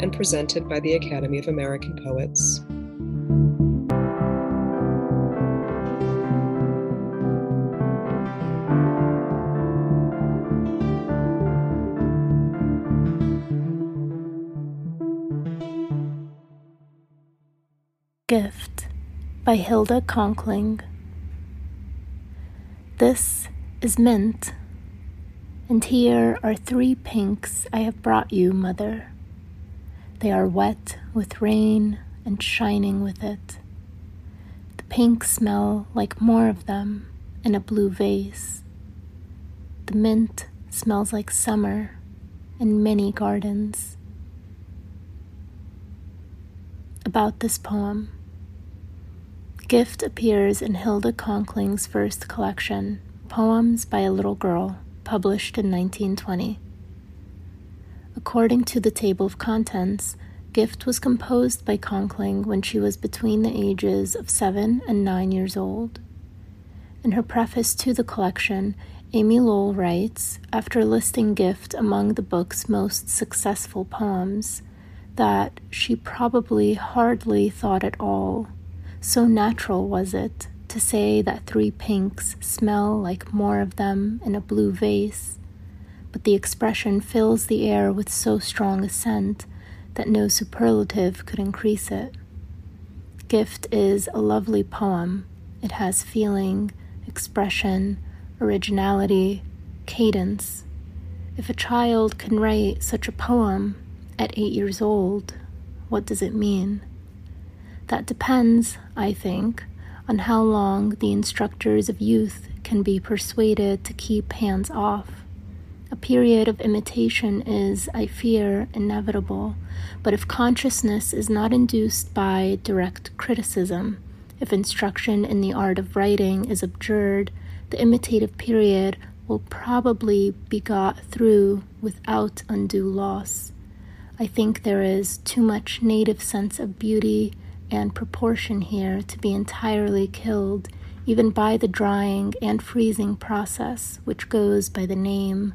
and presented by the Academy of American Poets. Gift by Hilda Conkling. This is mint, and here are three pinks I have brought you, Mother. They are wet with rain and shining with it. The pinks smell like more of them in a blue vase. The mint smells like summer in many gardens. About this poem. Gift appears in Hilda Conkling's first collection, Poems by a Little Girl, published in 1920. According to the table of contents, Gift was composed by Conkling when she was between the ages of seven and nine years old. In her preface to the collection, Amy Lowell writes, after listing Gift among the book's most successful poems, that she probably hardly thought at all so natural was it to say that three pinks smell like more of them in a blue vase, but the expression fills the air with so strong a scent that no superlative could increase it. Gift is a lovely poem. It has feeling, expression, originality, cadence. If a child can write such a poem at eight years old, what does it mean? That depends, I think, on how long the instructors of youth can be persuaded to keep hands off. A period of imitation is, I fear, inevitable, but if consciousness is not induced by direct criticism, if instruction in the art of writing is abjured, the imitative period will probably be got through without undue loss. I think there is too much native sense of beauty and proportion here to be entirely killed, even by the drying and freezing process which goes by the name